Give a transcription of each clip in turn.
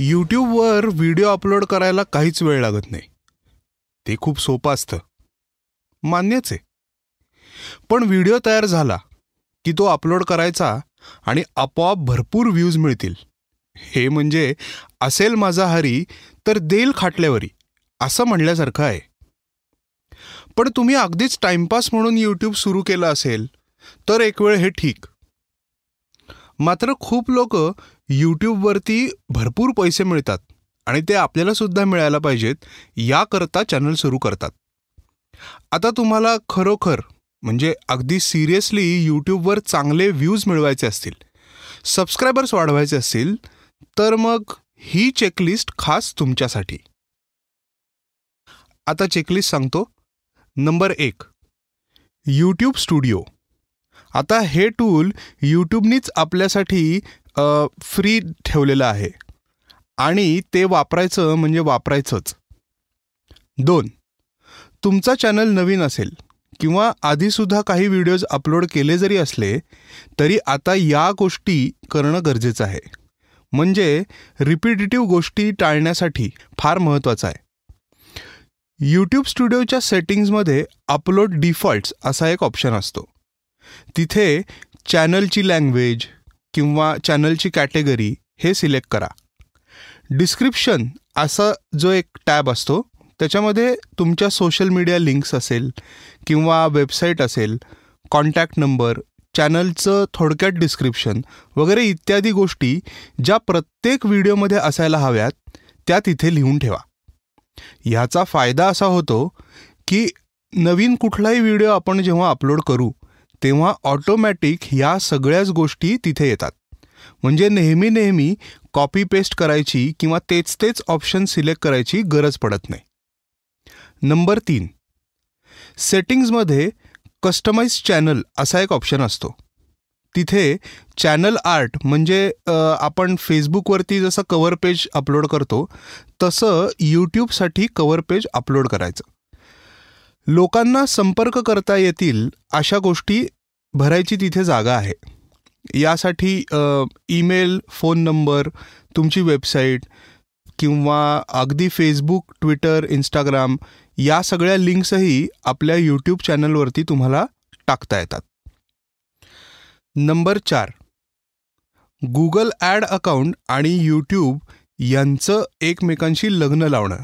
यूट्यूबवर video upload करायला काहीच वेळ लागत नाही. ते खूप सोपं असतं. मान्यच आहे. पण व्हिडिओ तयार झाला की तो अपलोड करायचा आणि आपोआप भरपूर व्ह्यूज मिळतील. हे म्हणजे असेल माझा हरी तर देईल खाटल्यावरी असं म्हणल्यासारखं आहे. पण तुम्ही अगदीच टाइमपास म्हणून यूट्यूब सुरू केलं असेल तर एक वेळ हे ठीक. मात्र खूप लोक यूट्यूबवरती भरपूर पैसे मिळतात आणि ते आपल्याला सुद्धा मिळायला पाहिजेत याकरता चॅनल सुरू करतात. आता तुम्हाला खरोखर म्हणजे अगदी सिरियसली यूट्यूबवर चांगले व्ह्यूज मिळवायचे असतील सबस्क्रायबर्स वाढवायचे असतील तर मग ही चेकलिस्ट खास तुमच्यासाठी. आता चेकलिस्ट सांगतो. नंबर एक यूट्यूब स्टुडिओ. आता हे टूल यूट्यूबनीच आपल्यासाठी फ्री ठेवलेलं आहे. आणि ते वापरायचं म्हणजे वापरायचंच. दोन तुमचा चॅनल नवीन असेल किंवा आधीसुद्धा काही व्हिडिओज अपलोड केले जरी असले तरी आता या गोष्टी करणं गरजेचं आहे. म्हणजे रिपिटेटिव्ह गोष्टी टाळण्यासाठी फार महत्त्वाचं आहे. यूट्यूब स्टुडिओच्या सेटिंग्जमध्ये अपलोड डिफॉल्ट्स असा एक ऑप्शन असतो. तिथे चॅनलची लँग्वेज किंवा चॅनलची कॅटेगरी हे सिलेक्ट करा. डिस्क्रिप्शन असा जो एक टॅब असतो त्याच्यामध्ये तुमच्या सोशल मीडिया लिंक्स असेल किंवा वेबसाईट असेल कॉन्टॅक्ट नंबर चॅनलचं थोडक्यात डिस्क्रिप्शन वगैरे इत्यादी गोष्टी ज्या प्रत्येक व्हिडिओमध्ये असायला हव्यात त्या तिथे लिहून ठेवा. ह्याचा फायदा असा होतो की नवीन कुठलाही व्हिडिओ आपण जेव्हा अपलोड करू तेव्हा ऑटोमॅटिक ह्या सगळ्याच गोष्टी तिथे येतात. म्हणजे नेहमी नेहमी कॉपी पेस्ट करायची किंवा तेच तेच ऑप्शन सिलेक्ट करायची गरज पडत नाही. नंबर तीन. सेटिंग्जमध्ये कस्टमाइज चॅनल असा एक ऑप्शन असतो. तिथे चॅनल आर्ट म्हणजे आपण फेसबुकवरती जसं कवर पेज अपलोड करतो तसं यूट्यूबसाठी कवर पेज अपलोड करायचं. लोकांना संपर्क करता येतील अशा गोष्टी भरायची तिथे जागा आहे. यासाठी ईमेल फोन नंबर तुमची वेबसाईट किंवा अगदी फेसबुक ट्विटर इंस्टाग्राम या सगळ्या लिंक्सही आपल्या यूट्यूब चॅनलवरती तुम्हाला टाकता येतात. नंबर चार. गुगल ॲड अकाउंट आणि यूट्यूब यांचं एकमेकांशी लग्न लावणं.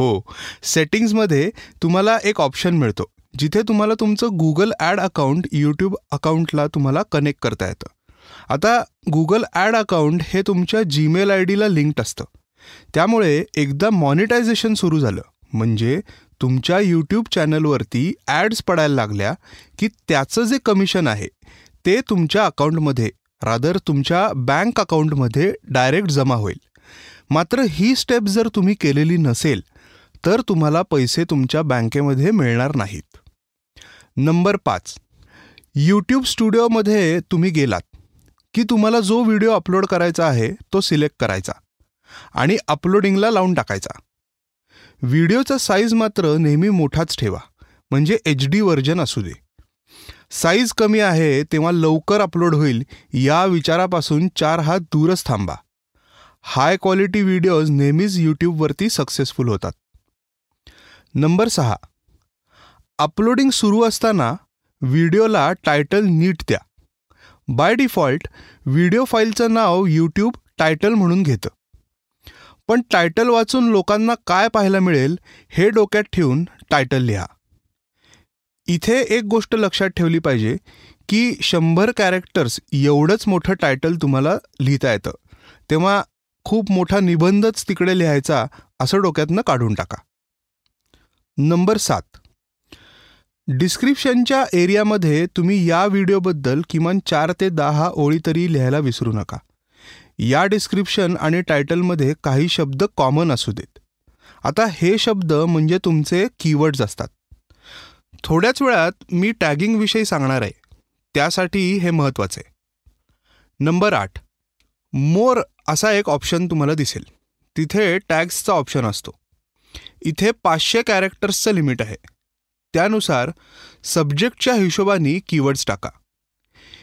हो. सेटिंग्समध्ये तुम्हाला एक ऑप्शन मिळतो जिथे तुम्हाला तुमचं गुगल ॲड अकाउंट यूट्यूब अकाउंटला तुम्हाला कनेक्ट करता येतं. आता गुगल ॲड अकाउंट हे तुमच्या जीमेल आय डीला लिंक्ड असतं. त्यामुळे एकदा मॉनिटायझेशन सुरू झालं म्हणजे तुमच्या यूट्यूब चॅनलवरती ॲड्स पडायला लागल्या की त्याचं जे कमिशन आहे ते तुमच्या अकाउंटमध्ये रादर तुमच्या बँक अकाउंटमध्ये डायरेक्ट जमा होईल. मात्र ही स्टेप जर तुम्ही केलेली नसेल तर तुम्हाला पैसे तुमच्या बँकेमध्ये मिळणार नाहीत. नंबर पाच. यूट्यूब स्टुडिओमध्ये तुम्ही गेलात की तुम्हाला जो व्हिडिओ अपलोड करायचा आहे तो सिलेक्ट करायचा आणि अपलोडिंगला लावून टाकायचा. व्हिडिओचा साईज मात्र नेहमी मोठाच ठेवा म्हणजे एच डी व्हर्जन असू दे. साईज कमी आहे तेव्हा लवकर अपलोड होईल या विचारापासून चार हात दूरच थांबा. हाय क्वालिटी व्हिडिओज नेहमीच यूट्यूबवरती सक्सेसफुल होतात. नंबर सहा. अपलोडिंग सुरू असताना व्हिडिओला टायटल नीट द्या. बाय डिफॉल्ट व्हिडिओ फाईलचं नाव यूट्यूब टायटल म्हणून घेतं. पण टायटल वाचून लोकांना काय पाहायला मिळेल हे डोक्यात ठेवून टायटल लिहा. इथे एक गोष्ट लक्षात ठेवली पाहिजे की शंभर कॅरेक्टर्स एवढंच मोठं टायटल तुम्हाला लिहिता येतं. तेव्हा खूप मोठा निबंधच तिकडे लिहायचा असं डोक्यातनं काढून टाका. नंबर सात. डिस्क्रिप्शनच्या एरियामध्ये तुम्ही या व्हिडिओबद्दल किमान चार ते दहा ओळी तरी लिहायला विसरू नका. या डिस्क्रिप्शन आणि टायटलमध्ये काही शब्द कॉमन असू देत. आता हे शब्द म्हणजे तुमचे कीवर्ड्स असतात. थोड्याच वेळात मी टॅगिंगविषयी सांगणार आहे. त्यासाठी हे महत्त्वाचे. नंबर आठ. मोर असा एक ऑप्शन तुम्हाला दिसेल. तिथे टॅग्सचा ऑप्शन असतो. इथे पाचशे कॅरेक्टर्सचं लिमिट आहे. त्यानुसार सब्जेक्टच्या हिशोबाने कीवर्ड्स टाका.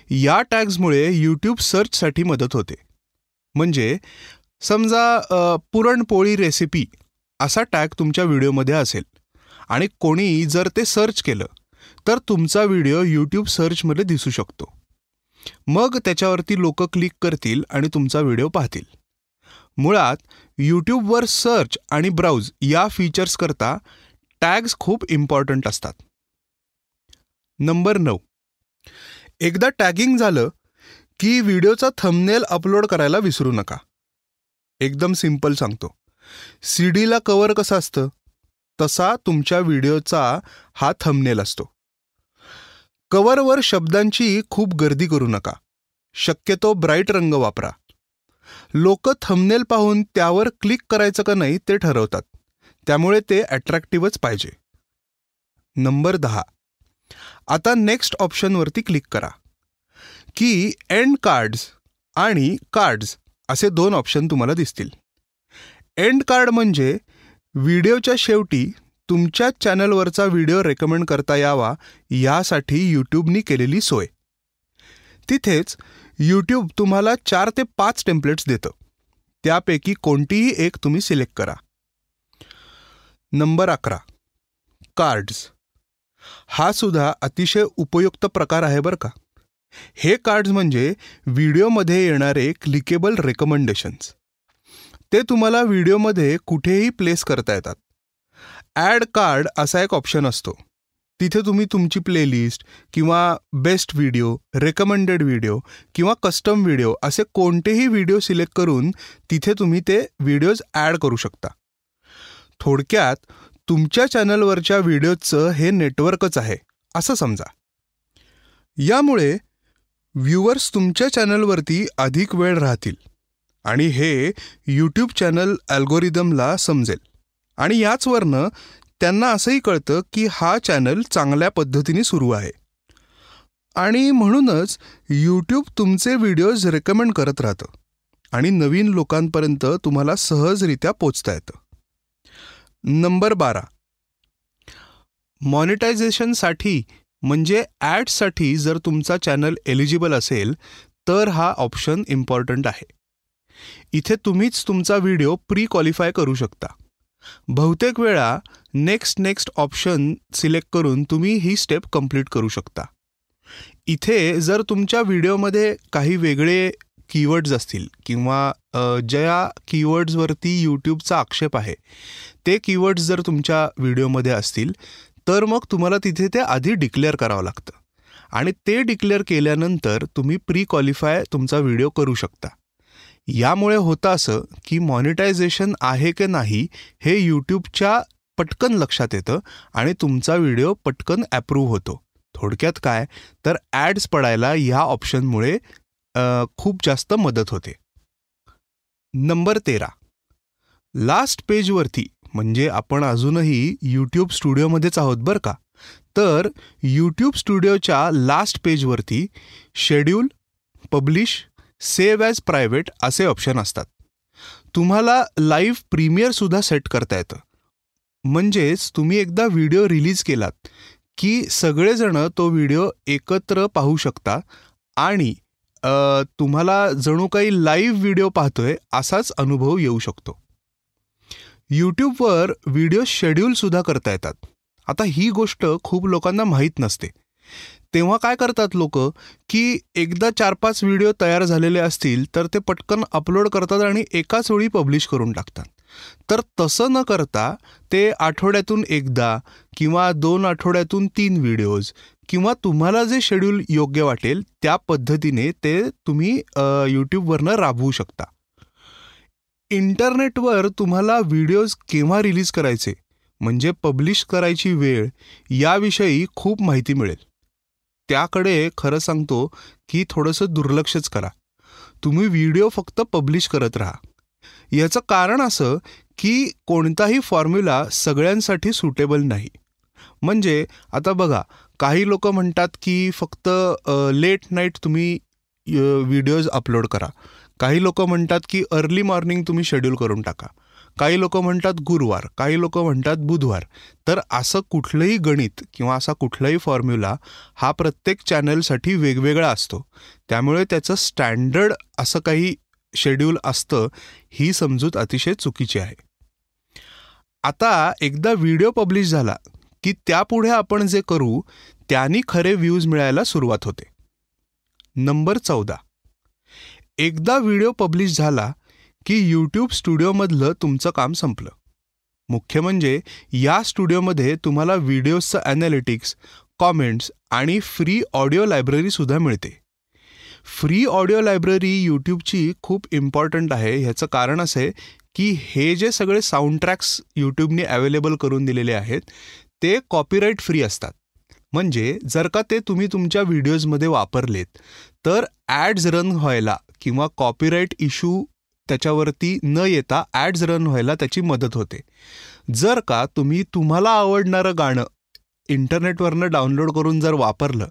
या टॅग्समुळे यूट्यूब सर्चसाठी मदत होते. म्हणजे समजा पुरणपोळी रेसिपी असा टॅग तुमच्या व्हिडिओमध्ये असेल. आणि कोणी जर ते सर्च केलं तर तुमचा व्हिडिओ यूट्यूब सर्चमध्ये दिसू शकतो. मग त्याच्यावरती लोक क्लिक करतील आणि तुमचा व्हिडिओ पाहतील. मुळात यूट्यूबवर सर्च आणि ब्राउज या फीचर्स करता टॅग्स खूप इम्पॉर्टंट असतात. नंबर नऊ. एकदा टॅगिंग झालं की व्हिडिओचा थंबनेल अपलोड करायला विसरू नका. एकदम सिंपल सांगतो. सी डीला कवर कसं असतं? तसा तुमच्या व्हिडिओचा हा थंबनेल असतो. कवरवर शब्दांची खूप गर्दी करू नका. शक्यतो ब्राईट रंग वापरा. लोक थंबनेल पाहून त्यावर क्लिक करायचं का नाही ते ठरवतात. त्यामुळे ते अट्रॅक्टिव्हच पाहिजे. नंबर दहा. आता नेक्स्ट ऑप्शनवरती क्लिक करा. की एंड कार्ड्स आणि कार्ड्स असे दोन ऑप्शन तुम्हाला दिसतील. एंड कार्ड म्हणजे व्हिडिओच्या शेवटी तुमच्या चॅनलवरचा व्हिडिओ रेकमेंड करता यावा यासाठी यूट्यूबनी केलेली सोय. तिथेच यूट्यूब तुम्हाला चार ते पाच टेम्पलेट्स देतं. त्यापैकी कोणतीही एक तुम्ही सिलेक्ट करा. नंबर अकरा. कार्ड्स हा सुद्धा अतिशय उपयुक्त प्रकार आहे बरं का. हे कार्ड्स म्हणजे व्हिडिओमध्ये येणारे क्लिकेबल रेकमेंडेशन्स ते तुम्हाला व्हिडिओमध्ये कुठेही प्लेस करता येतात. ॲड कार्ड असा एक ऑप्शन असतो. तिथे तुम्ही तुमची प्लेलिस्ट किंवा बेस्ट व्हिडिओ रेकमेंडेड व्हिडिओ किंवा कस्टम व्हिडिओ असे कोणतेही व्हिडिओ सिलेक्ट करून तिथे तुम्ही ते व्हिडिओज ॲड करू शकता. थोडक्यात तुमच्या चॅनलवरच्या व्हिडिओचं हे नेटवर्कच आहे असं समजा. यामुळे व्ह्युअर्स तुमच्या चॅनलवरती अधिक वेळ राहतील आणि हे यूट्यूब चॅनल अल्गोरिदमला समजेल. आणि याचवरनं त्यांना असंही कळतं की हा चॅनल चांगल्या पद्धतीने सुरू आहे. आणि म्हणूनच यूट्यूब तुमचे व्हिडिओज रेकमेंड करत राहतं. आणि नवीन लोकांपर्यंत तुम्हाला सहजरित्या पोचता येतं. नंबर बारा. मॉनिटायझेशनसाठी म्हणजे ॲडसाठी जर तुमचा चॅनल एलिजिबल असेल तर हा ऑप्शन इम्पॉर्टंट आहे. इथे तुम्हीच तुमचा व्हिडिओ प्री क्वालिफाय करू शकता. बहुतेक वेळा नेक्स्ट नेक्स्ट ऑप्शन सिलेक्ट करून तुम्ही ही स्टेप कंप्लीट करू शकता. इथे जर तुमच्या व्हिडिओमध्ये काही वेगळे कीवर्ड्स असतील किंवा ज्या कीवर्ड्सवरती यूट्यूबचा आक्षेप आहे ते कीवर्ड्स जर तुमच्या व्हिडिओमध्ये असतील तर मग तुम्हाला तिथे ते आधी डिक्लेअर करावं लागतं. आणि ते डिक्लेअर केल्यानंतर तुम्ही प्री क्वालिफाय तुमचा व्हिडिओ करू शकता. यामुळे होतं असं की मॉनिटायझेशन आहे की नाही हे यूट्यूबच्या पटकन लक्षात येतं आणि तुमचा व्हिडिओ पटकन ॲप्रूव्ह होतो. थोडक्यात काय? तर ॲड्स पडायला या ऑप्शनमुळे खूप जास्त मदत होते. नंबर तेरा. लास्ट पेजवरती म्हणजे आपण अजूनही यूट्यूब स्टुडिओमध्येच आहोत बरं का? तर यूट्यूब स्टुडिओच्या लास्ट पेजवरती schedule publish save as private असे ऑप्शन असतात. तुम्हाला लाईव्ह प्रीमियरसुद्धा सेट करता येतं. म्हणजेच तुम्ही एकदा व्हिडिओ रिलीज केलात की सगळेजण तो व्हिडिओ एकत्र पाहू शकता आणि तुम्हाला जणू काही लाईव्ह व्हिडिओ पाहतोय असाच अनुभव येऊ शकतो. यूट्यूबवर व्हिडिओ शेड्यूलसुद्धा करता येतात. आता ही गोष्ट खूप लोकांना माहीत नसते. तेव्हा काय करतात लोक की एकदा चार पाच व्हिडिओ तयार झालेले असतील तर ते पटकन अपलोड करतात आणि एकाच वेळी पब्लिश करून टाकतात. तर तसं न करता ते आठवड्यातून एकदा किंवा दोन आठवड्यातून तीन व्हिडिओज किंवा तुम्हाला जे शेड्यूल योग्य वाटेल त्या पद्धतीने ते तुम्ही यूट्यूबवरनं राबवू शकता. इंटरनेटवर तुम्हाला व्हिडिओज केव्हा रिलीज करायचे म्हणजे पब्लिश करायची वेळ याविषयी खूप माहिती मिळेल. त्याकडे खरं सांगतो की थोडंसं दुर्लक्षच करा. तुम्ही व्हिडिओ फक्त पब्लिश करत राहा. याचं कारण असं की कोणताही फॉर्म्युला सगळ्यांसाठी सुटेबल नाही. म्हणजे आता बघा काही लोक म्हणतात की फक्त लेट नाईट तुम्ही व्हिडिओज अपलोड करा. काही लोक म्हणतात की अर्ली मॉर्निंग तुम्ही शेड्यूल करून टाका. काही लोक म्हणतात गुरुवार काही लोक म्हणतात बुधवार. तर असं कुठलंही गणित किंवा असा कुठलाही फॉर्म्युला हा प्रत्येक चॅनलसाठी वेगवेगळा असतो. त्यामुळे त्याचं स्टँडर्ड असं काही शेड्यूल असतं ही समजूत अतिशय चुकीची आहे. आता एकदा व्हिडिओ पब्लिश झाला की त्यापुढे आपण जे करू त्यांनी खरे व्ह्यूज मिळायला सुरुवात होते. नंबर चौदा. एकदा व्हिडिओ पब्लिश झाला की यूट्यूब स्टुडिओमधलं तुमचं काम संपलं. मुख्य म्हणजे या स्टुडिओमध्ये तुम्हाला व्हिडिओजचं ॲनालिटिक्स कॉमेंट्स आणि फ्री ऑडिओ लायब्ररीसुद्धा मिळते. फ्री ऑडिओ लायब्ररी यूट्यूबची खूप इम्पॉर्टंट आहे. ह्याचं कारण असं आहे की हे जे सगळे साऊंड ट्रॅक्स यूट्यूबने अवेलेबल करून दिलेले आहेत ते कॉपीराईट फ्री असतात. म्हणजे जर का ते तुम्ही तुमच्या व्हिडिओजमध्ये वापरलेत तर ॲड्स रन व्हायला किंवा कॉपीराईट इश्यू त्याच्यावरती न येता ॲड्स रन व्हायला त्याची मदत होते. जर का तुम्ही तुम्हाला आवडणारं गाणं इंटरनेटवरनं डाउनलोड करून जर वापरलं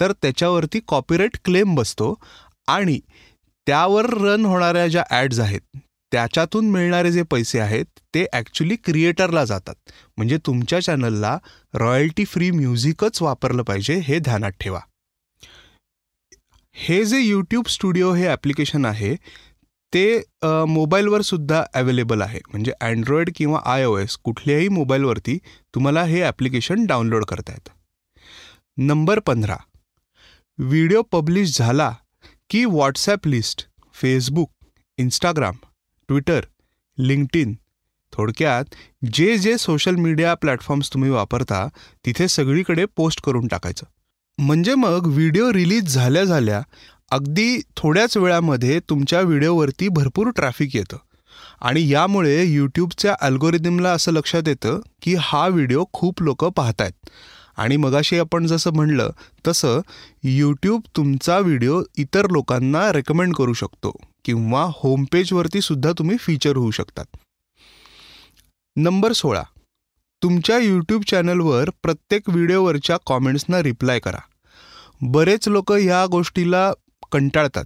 तर त्याच्यावरती कॉपीराईट क्लेम बसतो आणि त्यावर रन होणाऱ्या ज्या ॲड्स आहेत त्याच्यातून मिळणारे जे पैसे आहेत ते ॲक्च्युली क्रिएटरला जातात. म्हणजे तुमच्या चॅनलला रॉयल्टी फ्री म्युझिकच वापरलं पाहिजे हे ध्यानात ठेवा. हे जे यूट्यूब स्टुडिओ हे ॲप्लिकेशन आहे ते मोबाईलवर सुद्धा अवेलेबल आहे. म्हणजे अँड्रॉइड किंवा आय ओ एस कुठल्याही मोबाईलवरती तुम्हाला हे ॲप्लिकेशन डाउनलोड करता येतं. नंबर पंधरा. व्हिडिओ पब्लिश झाला की WhatsApp list Facebook Instagram Twitter LinkedIn थोडक्यात जे जे सोशल मीडिया प्लॅटफॉर्म्स तुम्ही वापरता तिथे सगळीकडे पोस्ट करून टाकायचं. म्हणजे मग व्हिडिओ रिलीज झाल्या झाल्या अगदी थोड्याच वेळामध्ये तुमच्या व्हिडिओवरती भरपूर ट्रॅफिक येतं. आणि यामुळे यूट्यूबच्या अल्गोरिदमला असं लक्षात येतं की हा व्हिडिओ खूप लोक पाहत आहेत आणि मगाशी आपण जसं म्हणलं तसं यूट्यूब तुमचा व्हिडिओ इतर लोकांना रेकमेंड करू शकतो किंवा होमपेजवरती सुद्धा तुम्ही फीचर होऊ शकतात. नंबर सोळा. तुमच्या यूट्यूब चॅनलवर प्रत्येक व्हिडिओवरच्या कॉमेंट्सना रिप्लाय करा. बरेच लोक ह्या गोष्टीला कंटाळतात.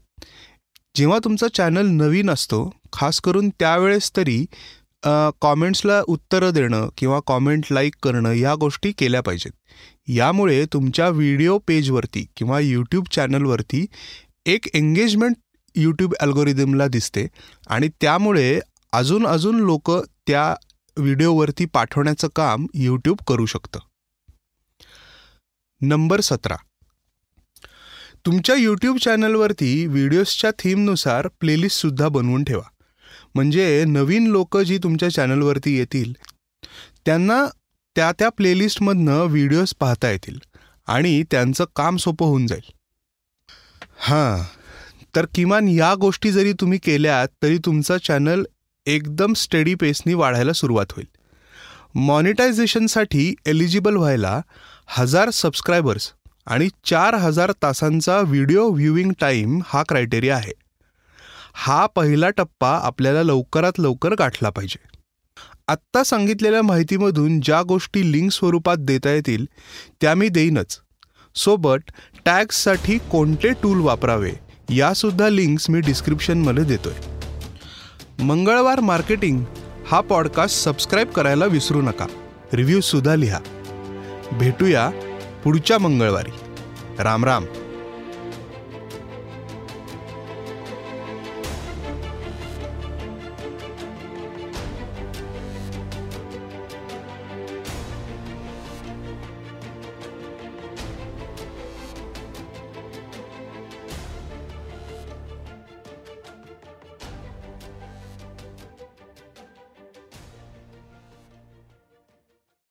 जेव्हा तुमचा चॅनल नवीन असतो खास करून त्यावेळेस तरी कॉमेंट्सला उत्तरं देणं किंवा कॉमेंट लाईक करणं या गोष्टी केल्या पाहिजेत. यामुळे तुमच्या व्हिडिओ पेजवरती किंवा यूट्यूब चॅनलवरती एक एंगेजमेंट यूट्यूब अल्गोरिदमला दिसते आणि त्यामुळे अजून अजून लोक त्या व्हिडिओवरती पाठवण्याचं काम यूट्यूब करू शकतं. नंबर सतरा. तुमच्या यूट्यूब चॅनलवरती व्हिडिओजच्या थीमनुसार प्लेलिस्टसुद्धा बनवून ठेवा. म्हणजे नवीन लोक जी तुमच्या चॅनलवरती येतील त्यांना त्या त्या प्लेलिस्टमधनं व्हिडिओज पाहता येतील आणि त्यांचं काम सोपं होऊन जाईल. हां तर किमान या गोष्टी जरी तुम्ही केल्यात तरी तुमचं चॅनल एकदम स्टडी पेसनी वाढायला सुरुवात होईल. मॉनिटायझेशनसाठी एलिजिबल व्हायला हजार सबस्क्रायबर्स आणि चार हजार तासांचा व्हिडिओ व्ह्यूइंग टाईम हा क्रायटेरिया आहे. हा पहिला टप्पा आपल्याला लवकरात लवकर गाठला पाहिजे. आत्ता सांगितलेल्या माहितीमधून ज्या गोष्टी लिंक स्वरूपात देता येतील त्या मी देईनच. सोबत टॅग्ससाठी कोणते टूल वापरावे यासुद्धा लिंक्स मी डिस्क्रिप्शनमध्ये देतोय. मंगळवार मार्केटिंग हा पॉडकास्ट सबस्क्राईब करायला विसरू नका. रिव्ह्यूसुद्धा लिहा. भेटूया पुढच्या मंगळवारी. राम राम.